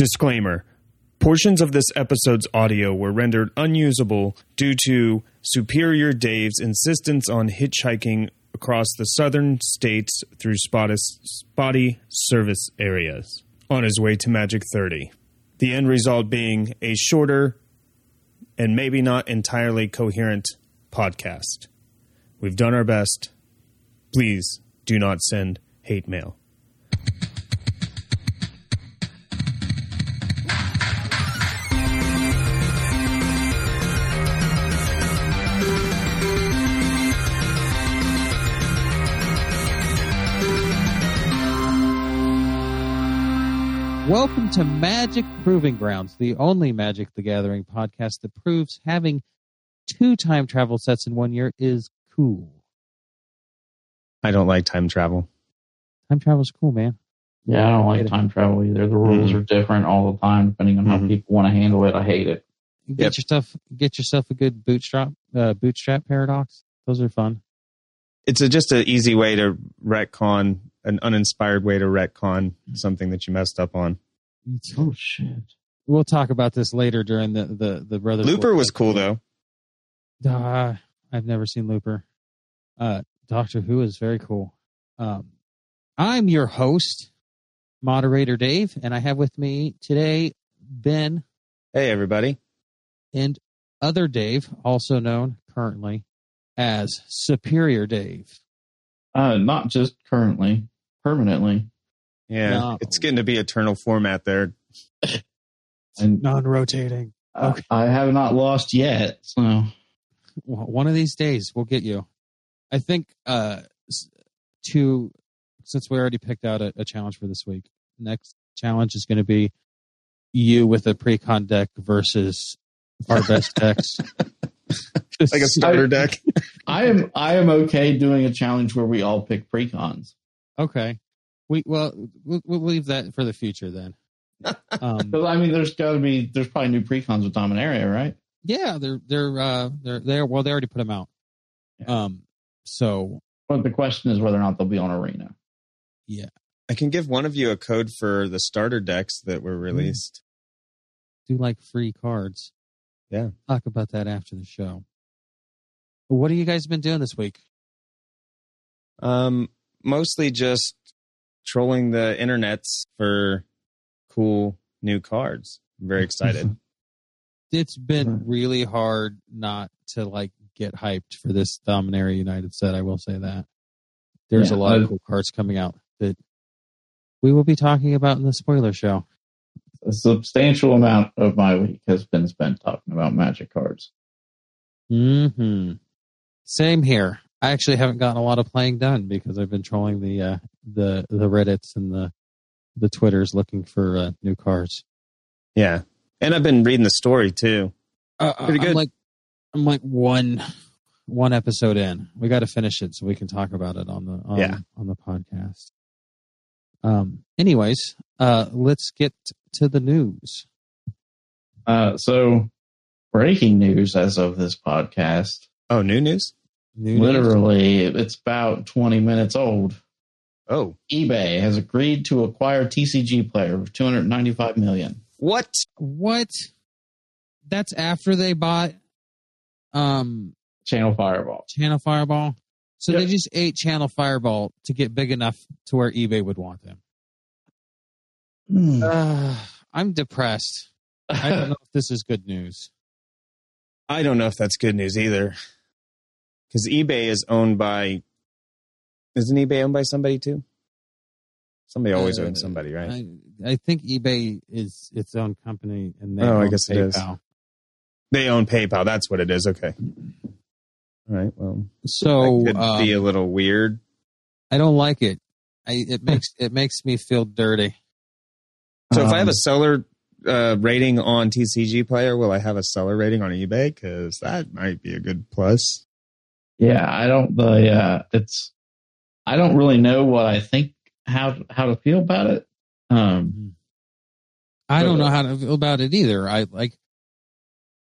Disclaimer Portions of this episode's audio were rendered unusable due to Superior Dave's insistence on hitchhiking across the southern states through spotty, service areas on his way to Magic 30. The end result being a shorter and maybe not entirely coherent podcast. We've done our best. Please do not send hate mail. Welcome to Magic Proving Grounds, the only Magic the Gathering podcast that proves having two time travel sets in one year is cool. I don't like time travel. Time travel is cool, man. Yeah, I don't like time travel either. The rules Mhm. are different all the time depending on how Mhm. people want to handle it. I hate it. Get Yep. yourself get yourself a good bootstrap uh, bootstrap paradox. Those are fun. It's a, just an easy way to retcon, an uninspired way to retcon something that you messed up on. Oh shit! We'll talk about this later during the the the brothers. Looper was cool though. Uh, I've never seen Looper. Uh, Doctor Who is very cool. Um, I'm your host, moderator Dave, and I have with me today Ben Hey, everybody. and other Dave, also known currently as Superior Dave. Uh, not just currently, permanently, Yeah, No. it's getting to be eternal format there. and Non-rotating. Okay. I have not lost yet. So One of these days, we'll get you. I think uh, to since we already picked out a, a challenge for this week. Next challenge is going to be you with a pre-con deck versus our best decks. Like a starter deck. I am I am okay doing a challenge where we all pick precons. Okay. We well we'll, we'll leave that for the future then. Um, But I mean, there's got to be there's probably new precons with Dominaria, right? yeah, they're they're uh they're they're well they already put them out. Um so But the question is whether or not they'll be on Arena. Yeah. I can give one of you a code for the starter decks that were released. do like free cards. Yeah. Talk about that after the show. What have you guys been doing this week? Um, mostly just trolling the internets for cool new cards. I'm very excited. It's been Mhm. really hard not to like get hyped for this Dominaria United set. I will say that there's Yeah, a lot I- of cool cards coming out that we will be talking about in the spoiler show. A substantial amount of my week has been spent talking about Magic cards. Hmm. Same here. I actually haven't gotten a lot of playing done because I've been trolling the uh, the the Reddits and the the Twitters looking for uh, new cards. yeah. And I've been reading the story too. Uh, Pretty I'm good. like I'm like one one episode in. We got to finish it so we can talk about it on the on, Yeah. on the podcast. Um. Anyways, uh, let's get to the news. Uh, so, breaking news as of this podcast. Oh, new news? New news. Literally, it's about 20 minutes old. Oh, eBay has agreed to acquire TCG Player for 295 million. what? What? That's after they bought um Channel Fireball. Channel Fireball. So Yep. they just ate Channel Fireball to get big enough to where eBay would want them. Uh, I'm depressed. I don't know if this is good news. I don't know if that's good news either. Because eBay is owned by. Isn't eBay owned by somebody too? Somebody always Uh, owns somebody, right? I, I think eBay is its own company, and they Oh, I own guess it is. PayPal. they own PayPal. That's what it is. Okay. All right. Well, So that could um, be a little weird. I don't like it. I, it makes it makes me feel dirty. So if I have Um, a seller uh, rating on TCG Player, will I have a seller rating on eBay? Because that might be a good plus. Yeah, I don't. The uh, it's. I don't really know what I think how how to feel about it. Um, I don't know how to feel about it either. I like.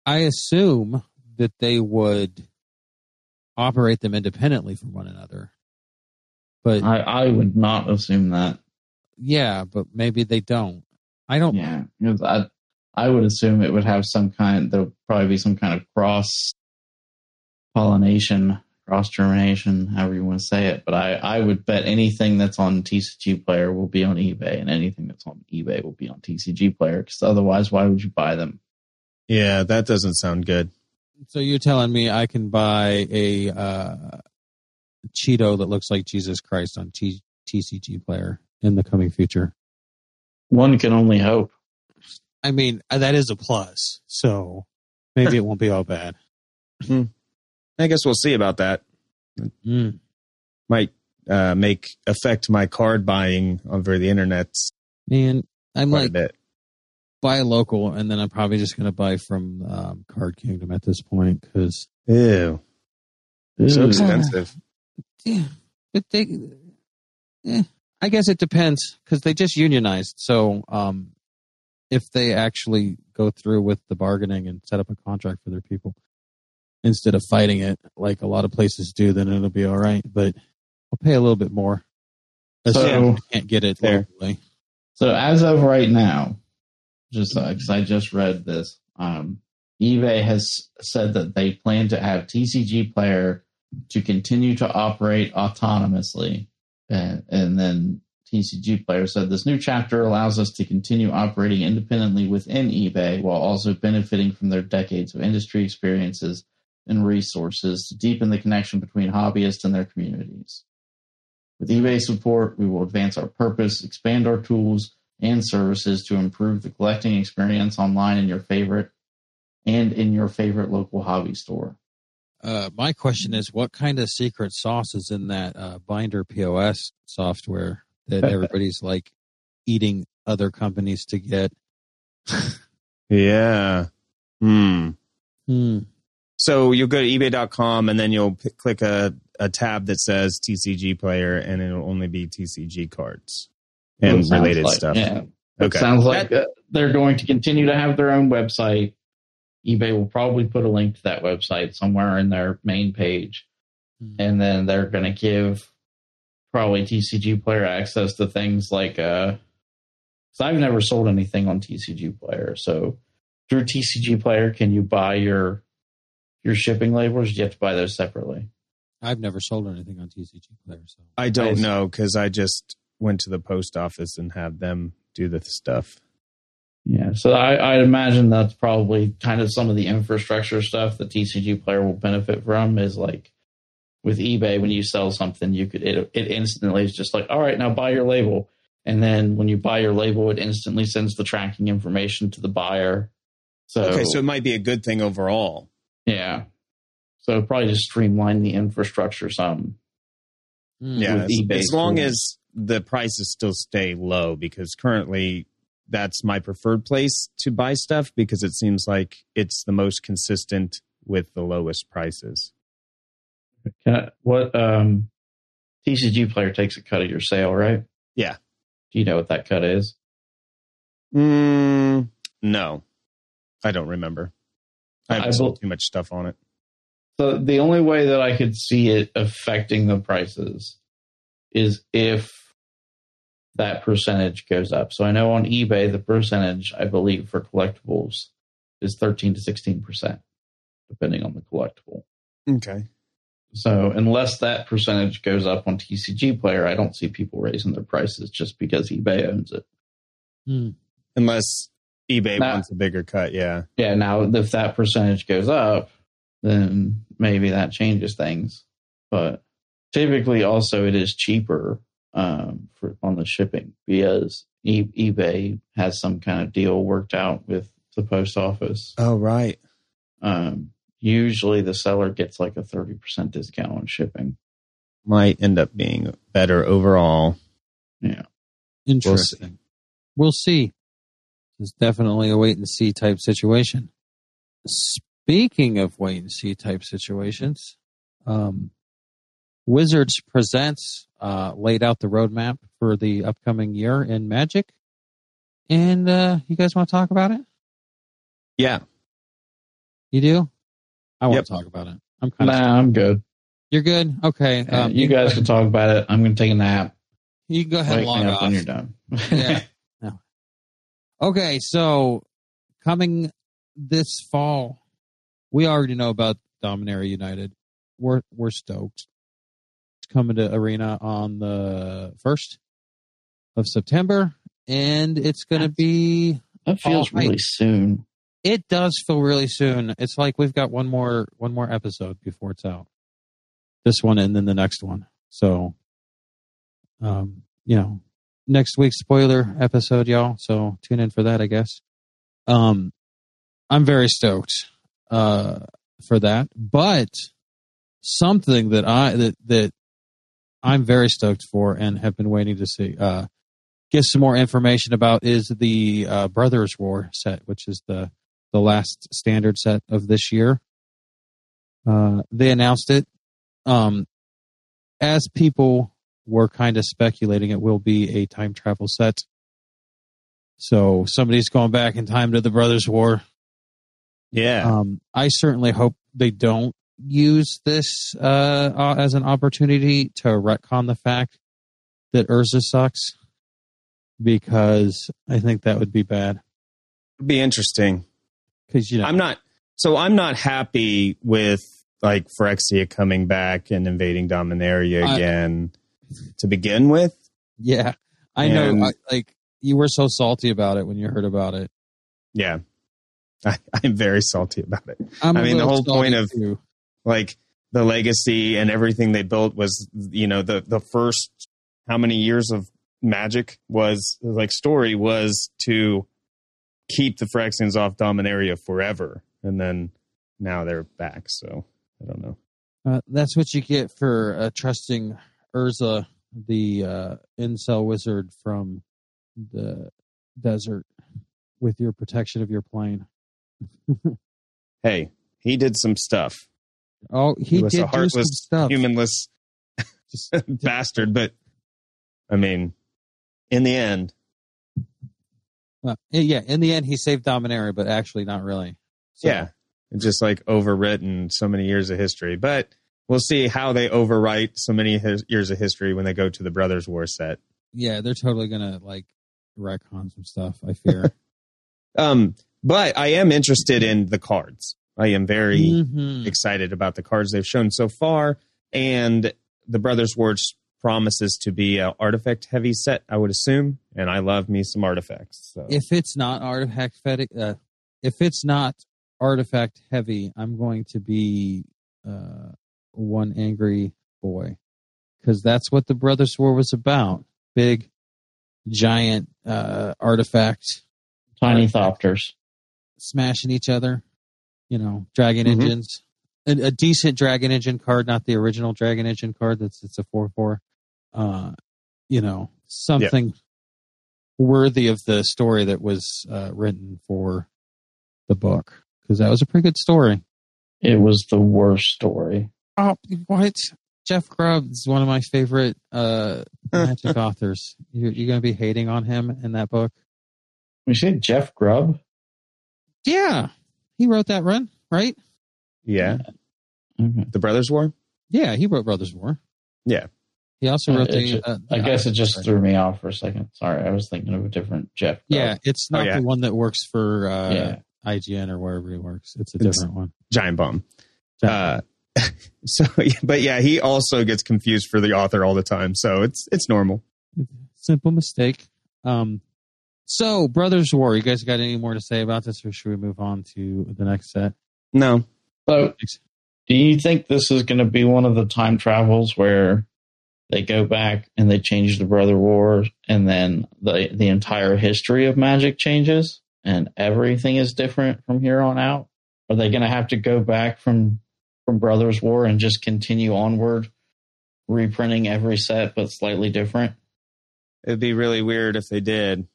I assume that they would operate them independently from one another, but I I would not assume that. yeah, but maybe they don't. I don't. Yeah, I I would assume it would have some kind. There'll probably be some kind of cross pollination, cross germination, however you want to say it. But I I would bet anything that's on TCG Player will be on eBay, and anything that's on eBay will be on TCG Player. Because otherwise, why would you buy them? Yeah, that doesn't sound good. So you're telling me I can buy a uh, Cheeto that looks like Jesus Christ on T- TCG Player in the coming future? One can only hope. I mean, uh, that is a plus. So maybe it won't be all bad. I guess we'll see about that. Mm. Might uh, make affect my card buying over the internet Man, I'm like buy local, and then I'm probably just going to buy from um, Card Kingdom at this point because Ew, so expensive. yeah, but they, eh, I guess it depends because they just unionized. So, um, if they actually go through with the bargaining and set up a contract for their people instead of fighting it like a lot of places do, then it'll be all right. But I'll pay a little bit more. So- I can't get it Fair. locally. So as of right now, just because I just read this, um, eBay has said that they plan to have TCG Player to continue to operate autonomously, and, and then TCG Player said this new chapter allows us to continue operating independently within eBay while also benefiting from their decades of industry experiences and resources to deepen the connection between hobbyists and their communities. With eBay support, we will advance our purpose, expand our tools and services to improve the collecting experience online in your favorite and in your favorite local hobby store. Uh, my question is, what kind of secret sauce is in that uh, Binder POS software that everybody's like eating other companies to get? Yeah. Hmm. Hmm. So you'll go to ebay.com and then you'll p- click a, a tab that says TCG player and it'll only be TCG cards and It related like- stuff. Yeah, it Okay. sounds like uh, they're going to continue to have their own website. eBay will probably put a link to that website somewhere in their main page, Hmm. and then they're going to give probably TCG player access to things like uh, because I've never sold anything on TCG player, so through TCG player, can you buy your your shipping labels? You have to buy those separately. I've never sold anything on TCG Player, so I don't Nice. know because I just went to the post office and had them do the stuff. Yeah, so I, I'd imagine that's probably kind of some of the infrastructure stuff that TCG player will benefit from. Is like with eBay, when you sell something, you could it it instantly is just like, all right, now buy your label, and then when you buy your label, it instantly sends the tracking information to the buyer. So Okay, so it might be a good thing overall. Yeah, so probably just streamline the infrastructure some. Hmm. Yeah, as, as long as the prices still stay low, because currently that's my preferred place to buy stuff because it seems like it's the most consistent with the lowest prices. Can I, what um, TCG player takes a cut of your sale, right? Yeah. Do you know what that cut is? Mm, no, I don't remember. I haven't I sold bel- too much stuff on it. So the only way that I could see it affecting the prices is if that percentage goes up. So I know on eBay the percentage I believe for collectibles is 13 to 16% depending on the collectible. Okay. So unless that percentage goes up on TCG player, I don't see people raising their prices just because eBay owns it. Hmm. Unless eBay Nah. wants a bigger cut, yeah. Yeah, now if that percentage goes up, then maybe that changes things. But typically, also it is cheaper um, for on the shipping because e- eBay has some kind of deal worked out with the post office. Oh, right. Um, usually, the seller gets like a thirty percent discount on shipping. Might end up being better overall. Yeah. Interesting. We'll see. It's definitely a wait and see type situation. Speaking of wait and see type situations, um, Wizards Presents uh, laid out the roadmap for the upcoming year in Magic. And uh, you guys want to talk about it? Yeah. You do? I won't Yep. talk about it. I'm kind of. Nah, I'm good. You're good. Okay. Um, you guys can talk about it. I'm going to take a nap. You can go ahead Wake and log off. when you're done. Yeah. Okay, so coming this fall, we already know about Dominaria United. We're we're stoked. It's coming to Arena on the first of September, and it's going to be. That feels really soon. It does feel really soon. It's like we've got one more one more episode before it's out. This one and then the next one. So, um, you know, next week's spoiler episode, y'all. So tune in for that, I guess. Um, I'm very stoked uh for that, but something that I that that I'm very stoked for and have been waiting to see uh get some more information about is the uh, Brothers War set, which is the the last standard set of this year. Uh, they announced it. Um, as people were kind of speculating, it will be a time travel set. So somebody's going back in time to the Brothers War. Yeah. Um, I certainly hope they don't use this uh, uh, as an opportunity to retcon the fact that Urza sucks, because I think that would be bad. It'd be interesting. Because you know, I'm not so I'm not happy with like Phyrexia coming back and invading Dominaria I- again to begin with. yeah, I know. I, like you were so salty about it when you heard about it. Yeah. I, I'm very salty about it. I'm I mean, the whole point of- too. Like the legacy and everything they built was you know, the the first how many years of magic was like story was to keep the Phyrexians off Dominaria forever. And then now they're back, so I don't know. Uh, that's what you get for uh, trusting Urza, the uh, incel wizard from the desert, with your protection of your plane. Hey, he did some stuff. Oh, he, He was did a heartless, stuff. humanless bastard, but I mean, in the end, well, yeah, in the end, he saved Dominaria, but actually, not really. So, yeah, just like overwritten so many years of history. But we'll see how they overwrite so many his, years of history when they go to the Brothers War set. yeah, they're totally gonna like retcon some stuff. I fear. Um, but I am interested in the cards. I am very Mhm. excited about the cards they've shown so far, and the Brothers Wars promises to be a artifact heavy set. I would assume, and I love me some artifacts. So. If it's not artifact fed, uh, if it's not artifact heavy, I'm going to be uh, one angry boy because that's what the Brothers War was about. Big, giant uh, artifact Tiny Thopters. smashing each other. You know, dragon Mhm. engines. A, a decent dragon engine card, not the original dragon engine card. That's it's a four four. Uh, you know, something worthy of the story that was uh, written for the book because that was a pretty good story. It was the worst story. Oh, what? Jeff Grubb is one of my favorite uh, magic authors. You're, you're going to be hating on him in that book? We said Jeff Grubb. Yeah, he wrote that run, right? yeah, Okay. the Brothers War. Yeah, he wrote Brothers War. Yeah. He also Uh, wrote it the. ju- uh, I guess it just threw me off for a second. Sorry, I was thinking of a different Jeff. Grubb. Yeah, it's not Oh, yeah. the one that works for uh, Yeah. IGN or wherever he works. It's a It's- different one. Giant Bomb. Uh, so, but yeah, he also gets confused for the author all the time. So it's it's normal. Simple mistake. Um, so Brothers War. You guys got any more to say about this, or should we move on to the next set? No, So, do you think this is going to be one of the time travels where they go back and they change the Brother War, and then the the entire history of Magic changes, and everything is different from here on out? Are they going to have to go back from from Brothers War and just continue onward, reprinting every set but slightly different? it'd be really weird if they did.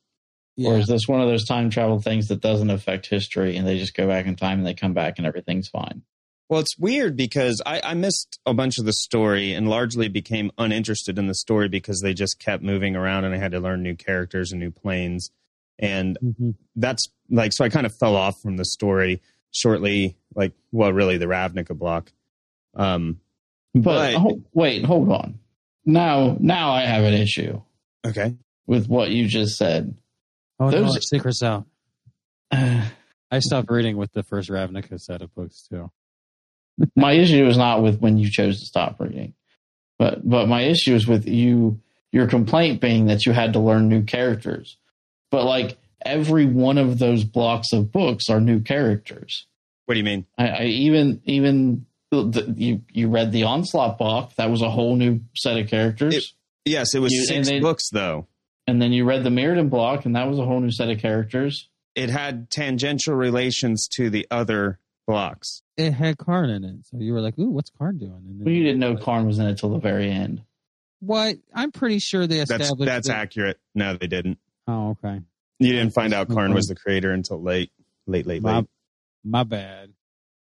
Or is this one of those time travel things that doesn't affect history and they just go back in time and they come back and everything's fine? Well, it's weird because I, I missed a bunch of the story and largely became uninterested in the story because they just kept moving around and I had to learn new characters and new planes. And Mhm. that's like, so I kind of fell off from the story shortly, like, well, really the Ravnica block. Um, But, but, ho- wait, hold on. Now, now I have an issue okay. with what you just said. Oh Those- our secret's out. I stopped reading with the first Ravnica set of books too. my issue is not with when you chose to stop reading, but but my issue is with you. Your complaint being that you had to learn new characters, but like every one of those blocks of books are new characters. What do you mean? I, I even even the, the, you you read the onslaught block that was a whole new set of characters, It- Yes, it was You- and six they- books though. and then you read the Mirrodin block and that was a whole new set of characters. It had tangential relations to the other blocks. It had Karn in it, so you were like, "Ooh, what's Karn doing?" And then But you didn't know Karn was in it till the very end. What? I'm pretty sure they That's established. that's that- accurate. No, they didn't. Oh, okay. You didn't find out Okay. Karn was the creator until late, late, late, late. my bad.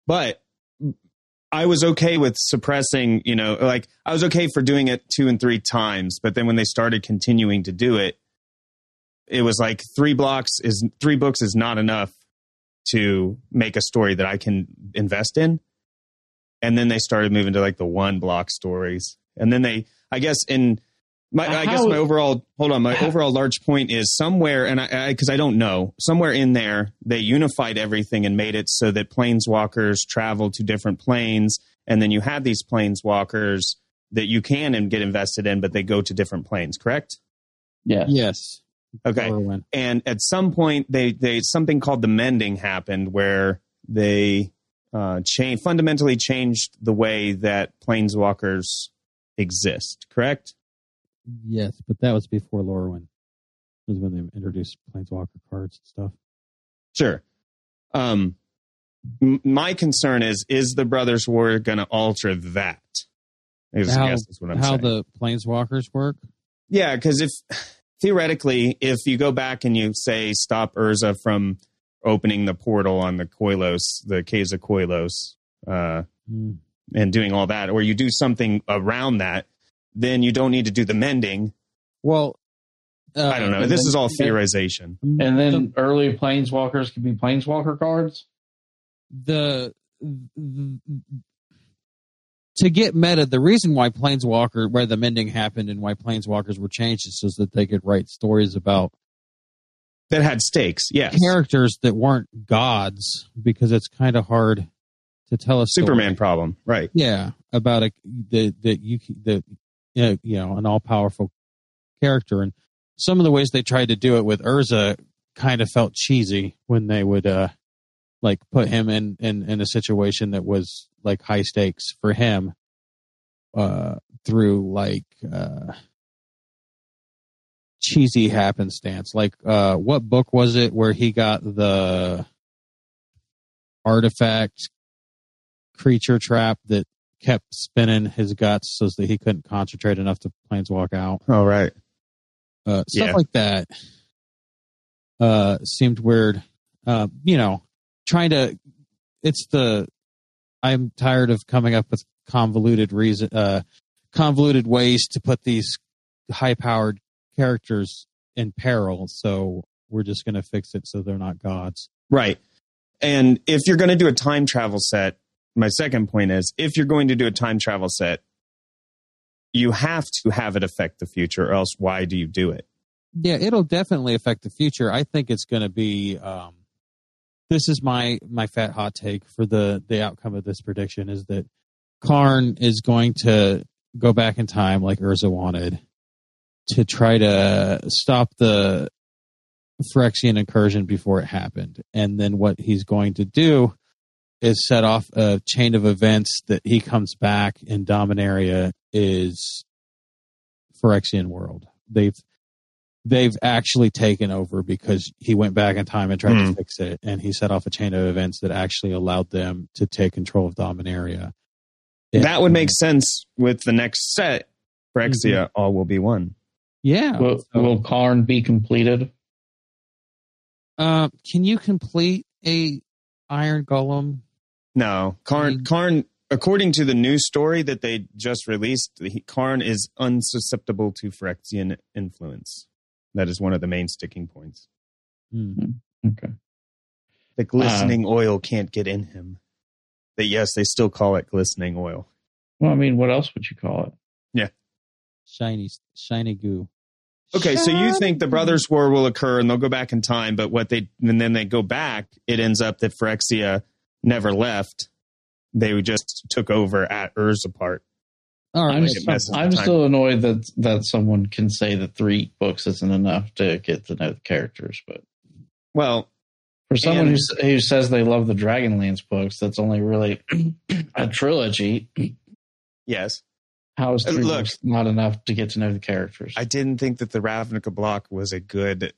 But I was okay with suppressing, you know, like I was okay for doing it two and three times, but then when they started continuing to do it, it was like three blocks is three books is not enough to make a story that I can invest in. And then they started moving to like the one block stories. And then they I guess in my I guess my overall hold on, my how- overall large point is somewhere and I because I, don't know, somewhere in there they unified everything and made it so that planeswalkers travel to different planes and then you have these planeswalkers that you can and get invested in, but they go to different planes, correct? Yeah. Yes. Okay and at some point they they something called the mending happened where they uh change fundamentally changed the way that planeswalkers exist correct Yes, but that was before Lorwyn. Was when they introduced Planeswalker cards and stuff. sure um m- my concern is is the brothers war going to alter that is, How- I guess is what i'm How saying the Planeswalkers work? Yeah, because if theoretically, if you go back and you say stop Urza from opening the portal on the Koilos, the Caves of Koilos, uh, Hmm. and doing all that, or you do something around that, then you don't need to do the mending. Well, uh, I don't know. This then- is all theorization. And then early planeswalkers could be planeswalker cards. the, the to get meta, the reason why Planeswalker, where the mending happened, and why Planeswalkers were changed is so that they could write stories about That had stakes. Yes. characters that weren't gods, because it's kind of hard to tell a story. Superman problem. Right. Yeah, about a that that you that you know, an all powerful character, and some of the ways they tried to do it with Urza kind of felt cheesy when they would uh like put him in in in a situation that was like high stakes for him uh through like uh cheesy happenstance. Like uh what book was it where he got the artifact creature trap that kept spinning his guts so that he couldn't concentrate enough to planeswalk out. Oh, right. Uh, stuff Yeah. like that uh, seemed weird. Uh, you know, trying to. It's the. I'm tired of coming up with convoluted reason, uh, convoluted ways to put these high-powered characters in peril. So we're just going to fix it so they're not gods. Right. And if you're going to do a time travel set, my second point is if you're going to do a time travel set, you have to have it affect the future, or else why do you do it? Yeah, it'll definitely affect the future. I think it's going to be. Um, this is my my fat hot take for the the outcome of this prediction is that Karn is going to go back in time like Urza wanted to try to stop the Phyrexian incursion before it happened, and then what he's going to do is set off a chain of events that he comes back in Dominaria is Phyrexian world. They've they've actually taken over because he went back in time and tried Hmm. to fix it, and he set off a chain of events that actually allowed them to take control of Dominaria. That would make sense with the next set. Phyrexia, Mm-hmm. all will be one. yeah. Will, So, will Karn be completed? uh, can you complete a Iron Golem? No, Karn. Mm. Karn. According to the news story that they just released, he, Karn is unsusceptible to Phyrexian influence. That is one of the main sticking points. Hmm. Okay. The glistening oil can't get in him. But yes, they still call it glistening oil. Well, I mean, what else would you call it? Yeah. Shiny, shiny goo. Okay, so you think the Brothers War will occur and they'll go back in time, but what they and then they go back, it ends up that Phyrexia never left. They just took over at Urzapart. All right. I'm, it messes I'm still annoyed that that someone can say that three books isn't enough to get to know the characters, but Well, for someone And- who, who says they love the Dragonlance books, that's only really a trilogy. yes, How is three look. books not enough to get to know the characters? I didn't think that the Ravnica block was a good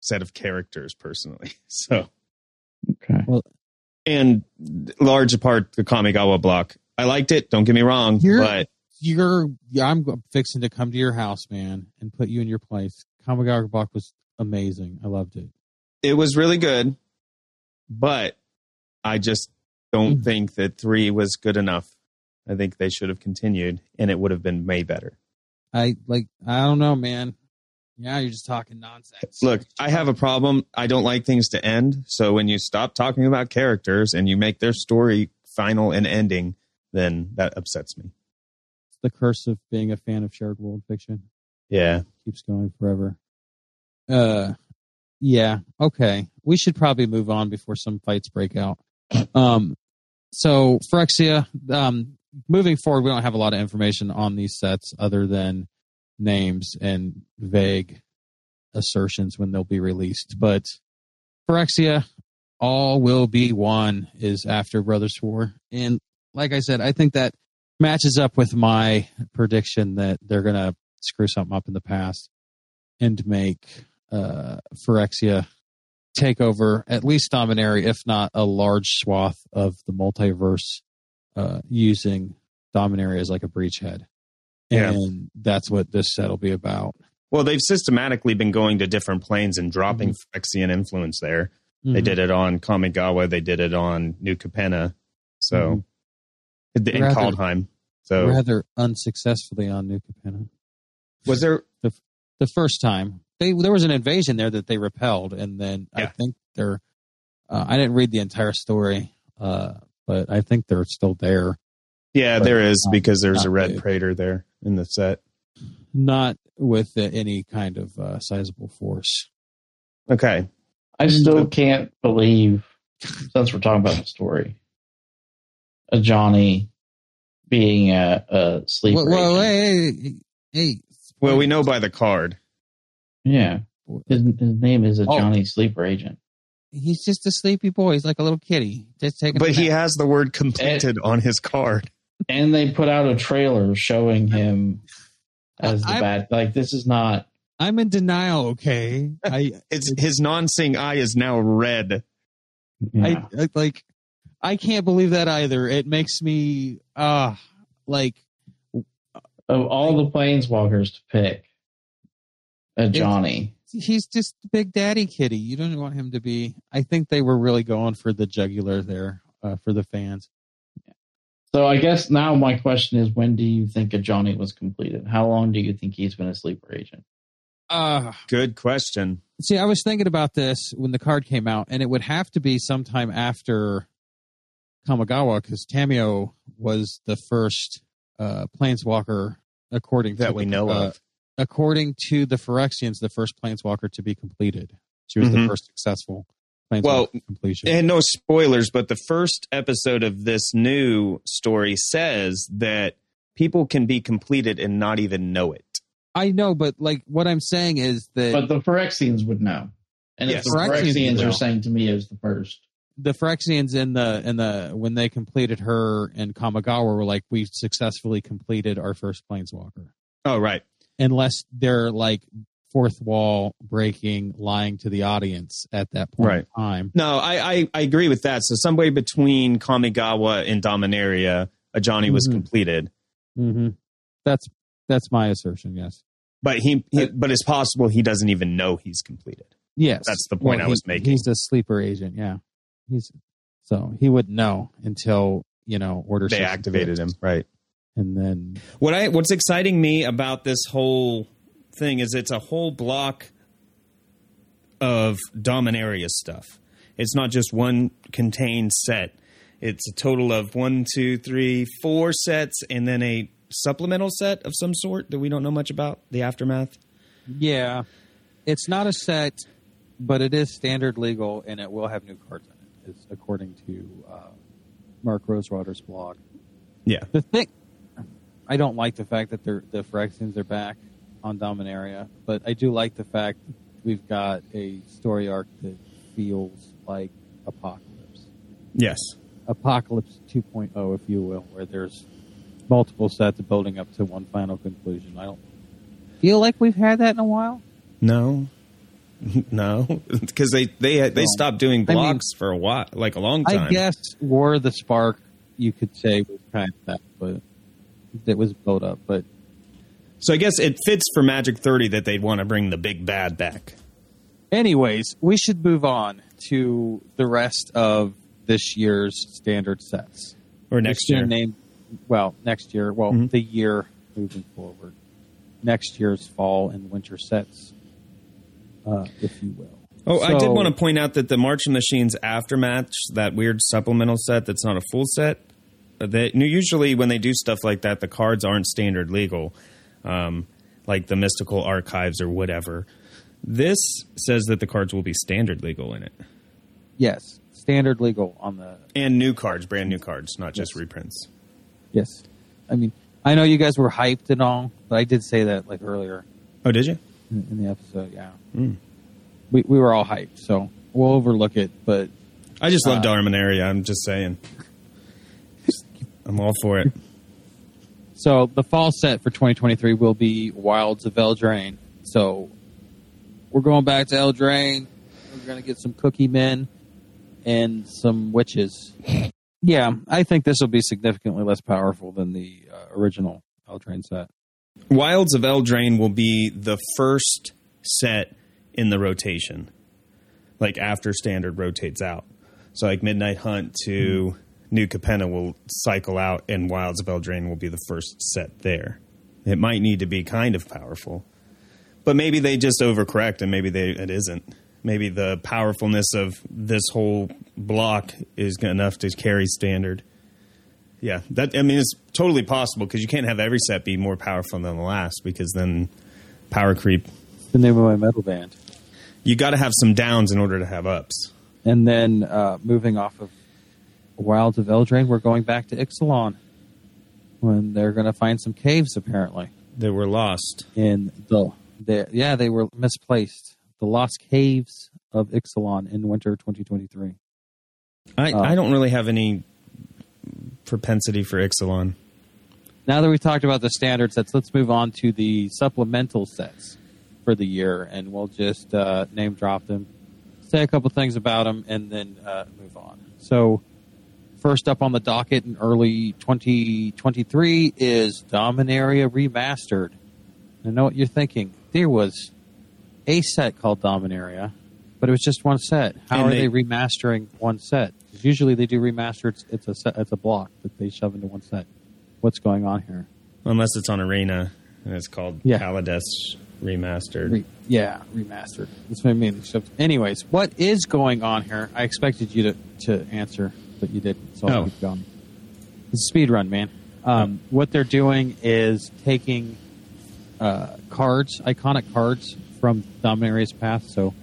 set of characters personally. So, okay. And large part the Kamigawa block, I liked it. Don't get me wrong, You're- but You're, I'm fixing to come to your house, man, and put you in your place. Kamigawa block was amazing. I loved it. it was really good. But I just don't Mm. think that three was good enough. I think they should have continued, and it would have been way better. I like. I don't know, man. Yeah, you're just talking nonsense. Look, I have a problem. I don't like things to end. So when you stop talking about characters and you make their story final and ending, then that upsets me. It's the curse of being a fan of shared world fiction. Yeah. keeps going forever. Uh, yeah. Okay. We should probably move on before some fights break out. Um, so Phyrexia, um, moving forward, we don't have a lot of information on these sets other than names and vague assertions when they'll be released. But Phyrexia, all will be one is after Brothers War. And like I said, I think that matches up with my prediction that they're going to screw something up in the past and make uh, Phyrexia take over at least Dominaria, if not a large swath of the multiverse, uh, using Dominaria as like a breachhead. Yeah. And that's what this set will be about. Well, they've systematically been going to different planes and dropping Phyrexian influence there. They Mhm. did it on Kamigawa. They did it on New Capenna. So, in Rather- Kaldheim. So, rather unsuccessfully on New Capenna. was there? The first time they there was an invasion there that they repelled, and then I think they're. Uh, I didn't read the entire story, uh, but I think they're still there. Yeah, But there is not- because there's a red big. praetor there in the set. not with uh, any kind of uh, sizable force. Okay. I still can't believe, since we're talking about the story, Ajani being a, a sleeper. Well, well, hey, hey, hey, Well, we know by the card. Yeah. His, his name is a Oh. Johnny sleeper agent. he's just a sleepy boy. He's like a little kitty, just taking. But he has the word completed on his card. And they put out a trailer showing him as the I'm- bad. Like, this is not. I'm in denial. Okay, I, It's his non-seeing eye is now red. Yeah. I, I like, I can't believe that either. It makes me, ah, like, of all the planeswalkers to pick, Ajani. he's just Big Daddy Kitty. You don't want him to be. I think they were really going for the jugular there uh, for the fans. So I guess now my question is, when do you think Ajani was completed? How long do you think he's been a sleeper agent? Uh, Good question. See, I was thinking about this when the card came out, and it would have to be sometime after Kamigawa because Tamiyo was the first uh, planeswalker, according That to we know uh, of. According to the Phyrexians, the first planeswalker to be completed. She was Mhm. the first successful planeswalker Well, completion. And no spoilers, but the first episode of this new story says that people can be completed and not even know it. I know, but like what I'm saying is that But the Phyrexians would know. And Yes. if the Phyrexians Phyrexians are saying to me as the first, the Phyrexians in the in the when they completed her and Kamigawa were like, we successfully completed our first planeswalker. Oh, right. unless they're like fourth wall breaking, lying to the audience at that point Right. in time. No, I, I, I agree with that. So somewhere between Kamigawa and Dominaria, Ajani was Mhm. completed. Mm-hmm. That's that's my assertion. Yes. But he, he but it's possible he doesn't even know he's completed. Yes. That's the point I was he- making. He's a sleeper agent. Yeah. He's so he wouldn't know until you know order They activated him, right? and then What I what's exciting me about this whole thing is it's a whole block of Dominaria stuff. It's not just one contained set. It's a total of one, two, three, four sets, and then a supplemental set of some sort that we don't know much about the aftermath. Yeah, it's not a set, but it is standard legal, and it will have new cards in it, is according to uh, Mark Rosewater's blog. Yeah. The thing, I don't like the fact that they're, the Phyrexians are back on Dominaria, but I do like the fact we've got a story arc that feels like Apocalypse. Yes. Apocalypse 2.0, if you will, where there's multiple sets building up to one final conclusion. I don't feel like we've had that in a while. No. No, because they they they stopped doing I mean- blocks for a while, like a long time. I guess War of the Spark, you could say, was kind of that, but it was built up. But So I guess it fits for Magic 30 that they'd want to bring the big bad back. Anyways, we should move on to the rest of this year's standard sets. Or next year. Name, well, next year. Well, Mhm. the year moving forward. Next year's fall and winter sets, uh, if you will. Oh, I did want to point out that the March of Machines Aftermath, that weird supplemental set that's not a full set, they usually when they do stuff like that, the cards aren't standard legal, um, like the Mystical Archives or whatever. This says that the cards will be standard legal in it, Yes, standard legal on the and new cards, brand new cards, not just Yes. reprints. yes. I mean, I know you guys were hyped and all, but I did say that like earlier Oh, did you? in, in the episode. Yeah, Mm. we we were all hyped, so we'll overlook it. But I just love Uh, Dominaria. I'm just saying. I'm all for it. So the fall set for 2023 will be Wilds of Eldraine. So we're going back to Eldraine. We're going to get some cookie men and some witches. Yeah, I think this will be significantly less powerful than the uh, original Eldraine set. Wilds of Eldraine will be the first set in the rotation, like after Standard rotates out. So, like Midnight Hunt to New Capenna will cycle out, and Wilds of Eldraine will be the first set there. It might need to be kind of powerful, but maybe they just overcorrect, and maybe they it isn't. Maybe the powerfulness of this whole block is enough to carry Standard. Yeah, that I mean it's totally possible because you can't have every set be more powerful than the last because then power creep. The name of my metal band. You got to have some downs in order to have ups. And then uh, moving off of Wilds of Eldraine, we're going back to Ixalan when they're going to find some caves apparently. They were lost. in the, the yeah they were misplaced the lost caves of ixalan in winter 2023 I, Oh. I don't really have any propensity for Ixalan. now that we've talked about the standard sets let's move on to the supplemental sets for the year and we'll just uh, name drop them say a couple things about them and then uh, move on so first up on the docket in early 2023 is dominaria remastered i know what you're thinking there was a set called dominaria but it was just one set how And are they- they, remastering one set 'Cause usually they do remaster it's, it's a set it's a block that they shove into one set what's going on here Unless it's on Arena and it's called Yeah. Kaladesh Remastered. Re- yeah, remastered. That's what I mean. Anyways, what is going on here? I expected you to, to answer, but you didn't. So I'll Oh. keep going. It's a speed run, man. Um, What they're doing is taking uh, cards, iconic cards from Dominaria's path. So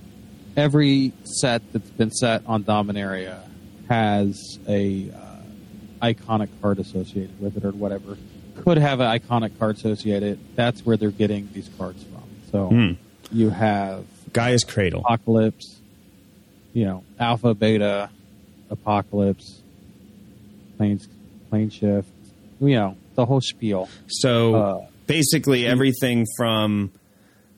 every set that's been set on Dominaria has a uh, iconic card associated with it, or whatever. Could have an iconic card associated. That's where they're getting these cards from. So Hmm. you have Gaea's Cradle. Apocalypse, you know, Alpha, Beta, Apocalypse, Planes, Plane Shift, you know, the whole spiel. So Uh, basically, everything from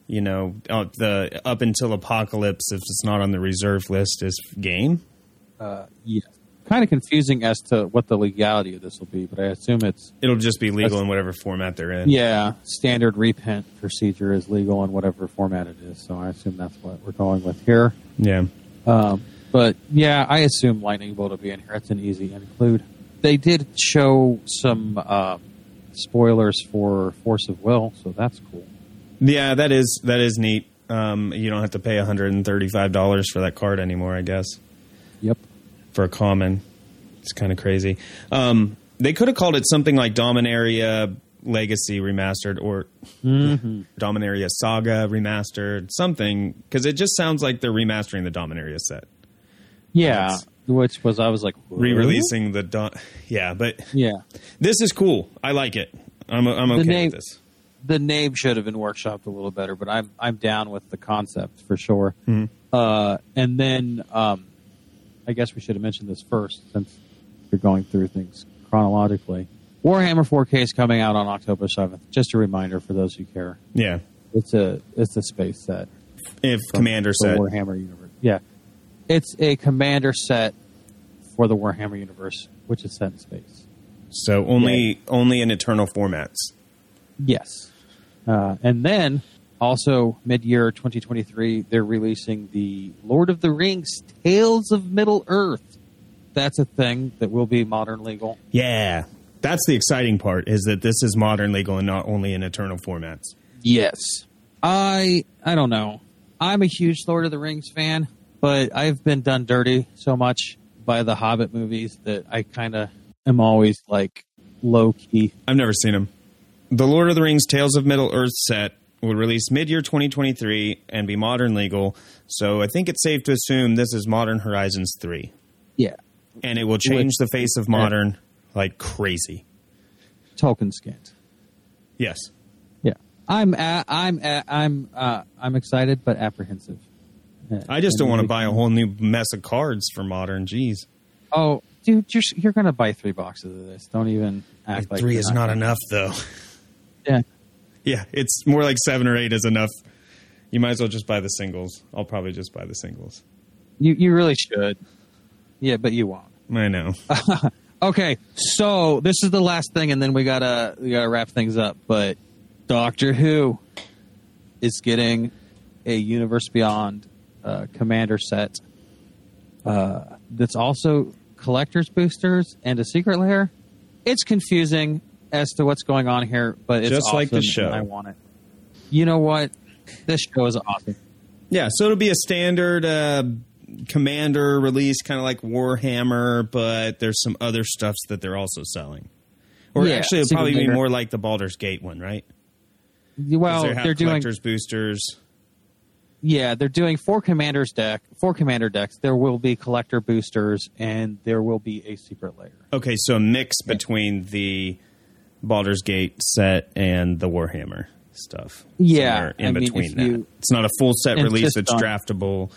you know uh, the up until Apocalypse, if it's not on the reserve list, is game. Uh, yeah. Kind of confusing as to what the legality of this will be, but I assume it's It'll just be legal in whatever format they're in. yeah, standard repent procedure is legal in whatever format it is. So I assume that's what we're going with here. Yeah. Um, but yeah, I assume Lightning Bolt will be in here. That's an easy include. They did show some um, spoilers for Force of Will, so that's cool. Yeah, that is that is neat. Um, you don't have to pay one hundred and thirty five dollars for that card anymore. I guess Yep. for a common, it's kind of crazy. Um, they could have called it something like Dominaria Legacy remastered or Mm-hmm. Dominaria Saga remastered, something because it just sounds like they're remastering the Dominaria set, Yeah, That's- which was I was like re-releasing the Don. Yeah, but Yeah, this is cool. I like it. I'm I'm okay name- with this. the name should have been workshopped a little better, but I'm I'm down with the concept for sure. Mhm. Uh, and then um, I guess we should have mentioned this first since you're going through things chronologically. Warhammer 4K is coming out on October 7th. Just a reminder for those who care. Yeah, It's a it's a space set. if from Commander said Warhammer universe. Yeah, it's a commander set for the Warhammer universe, which is set in space. so, only only in Eternal formats. Yes, uh, and then also mid-year 2023, they're releasing the Lord of the Rings: Tales of Middle Earth. That's a thing that will be modern legal. Yeah, that's the exciting part is that this is modern legal and not only in Eternal formats. Yes. I I don't know. I'm a huge Lord of the Rings fan, but I've been done dirty so much by the Hobbit movies that I kind of am always like low key. I've never seen them. The Lord of the Rings Tales of Middle Earth set will release mid year 2023 and be modern legal. So I think it's safe to assume this is Modern Horizons 3. Yeah. And it will change the face of modern like crazy. Tolkien skint. Yes. Yeah. I'm a, I'm a, I'm uh, I'm excited but apprehensive. I just don't want to buy a whole new mess of cards for modern. Jeez. Oh, dude, you're you're gonna buy three boxes of this. Don't even act like Three you're is not enough, though. Yeah. yeah, it's more like seven or eight is enough. You might as well just buy the singles. I'll probably just buy the singles. You you really should. Yeah, but you won't. I know. Okay, so this is the last thing, and then we gotta we gotta wrap things up. But Doctor Who is getting a Universe Beyond uh, Commander set. Uh, that's also collectors boosters and a Secret Lair. It's confusing as to what's going on here, but it's Just like the awesome, show. I want it. You know what? This show is awesome. Yeah, so it'll be a standard uh, commander release, kind of like Warhammer, but there's some other stuffs that they're also selling. Or Yeah, actually, it'll probably be more like the Baldur's Gate one, right? Well, they they're doing collectors boosters. Yeah, they're doing four commanders deck, four commander decks. There will be collector boosters, and there will be a Secret Lair. Okay, so a mix between the Baldur's Gate set and the Warhammer stuff. Yeah, in I mean, between that. you It's not a full set release. It's draftable.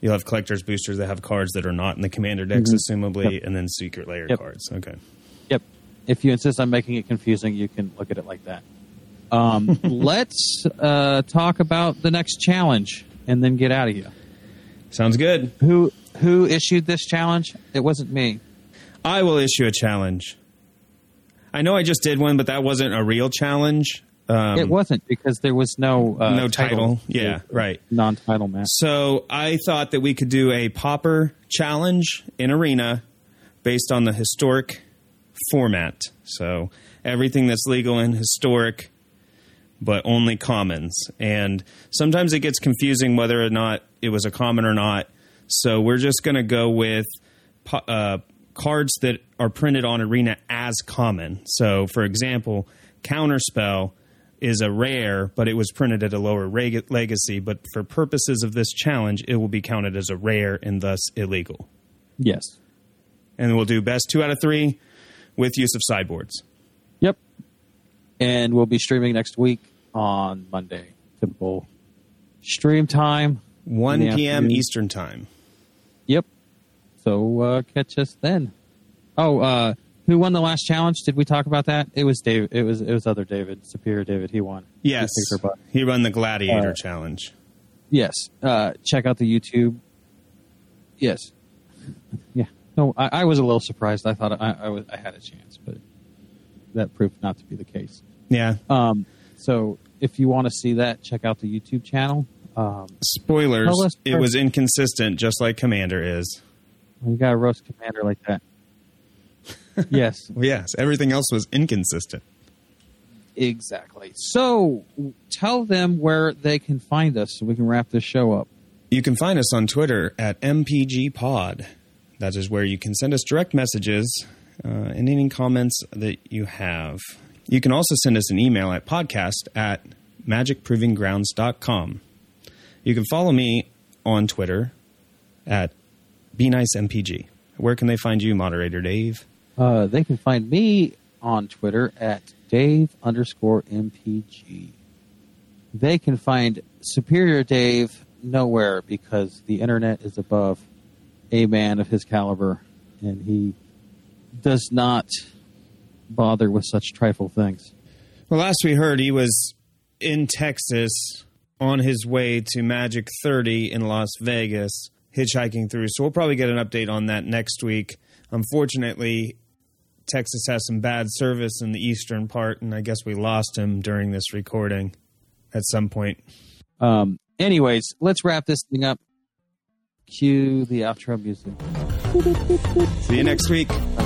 You'll have collectors boosters that have cards that are not in the commander decks, assumably, Mm-hmm. Yep. and then Secret Lair Yep. cards. Okay. Yep. If you insist on making it confusing, you can look at it like that. Um, let's uh, talk about the next challenge, and then get out of here. Sounds good. Who who issued this challenge? It wasn't me. I will issue a challenge. I know I just did one, but that wasn't a real challenge. Um, it wasn't because there was no uh, no title. Yeah, right. Non-title match. So I thought that we could do a pauper challenge in Arena based on the historic format. So everything that's legal and historic, but only commons. And sometimes it gets confusing whether or not it was a common or not. So we're just going to go with uh, cards that are printed on Arena as common. So, for example, Counterspell is a rare, but it was printed at a lower reg- legacy. But for purposes of this challenge, it will be counted as a rare and thus illegal. Yes. And we'll do best two out of three with use of sideboards. Yep. And we'll be streaming next week on Monday. Typical stream time. 1 p.m. afternoon. Eastern Time. Yep. So uh, catch us then. Oh, uh, who won the last challenge? Did we talk about that? It was David. It was it was other David, Superior David. He won. Yes. He kicked our butt. He run the Gladiator Uh, Challenge. Yes. Uh, check out the YouTube. Yes. Yeah. No, I, I was a little surprised. I thought I, I, was, I had a chance, but that proved not to be the case. Yeah. Um, so if you want to see that, check out the YouTube channel. Um, Spoilers. It was inconsistent, just like Commander is. you got a roast commander like that. yes, Well, yes. Everything else was inconsistent. exactly. So tell them where they can find us so we can wrap this show up. You can find us on Twitter at MPGPod. That is where you can send us direct messages uh, and any comments that you have. You can also send us an email at podcast at magicprovinggrounds.com. You can follow me on Twitter at BeNiceMPG. Where can they find you, moderator Dave? Uh, they can find me on Twitter at Dave underscore MPG. They can find Superior Dave nowhere because the internet is above a man of his caliber and he does not bother with such trifle things. Well, last we heard, he was in Texas on his way to Magic 30 in Las Vegas, hitchhiking through. So we'll probably get an update on that next week. Unfortunately, Texas has some bad service in the eastern part, and I guess we lost him during this recording at some point. Um, anyways, let's wrap this thing up. Cue the outro music. See you next week. Bye.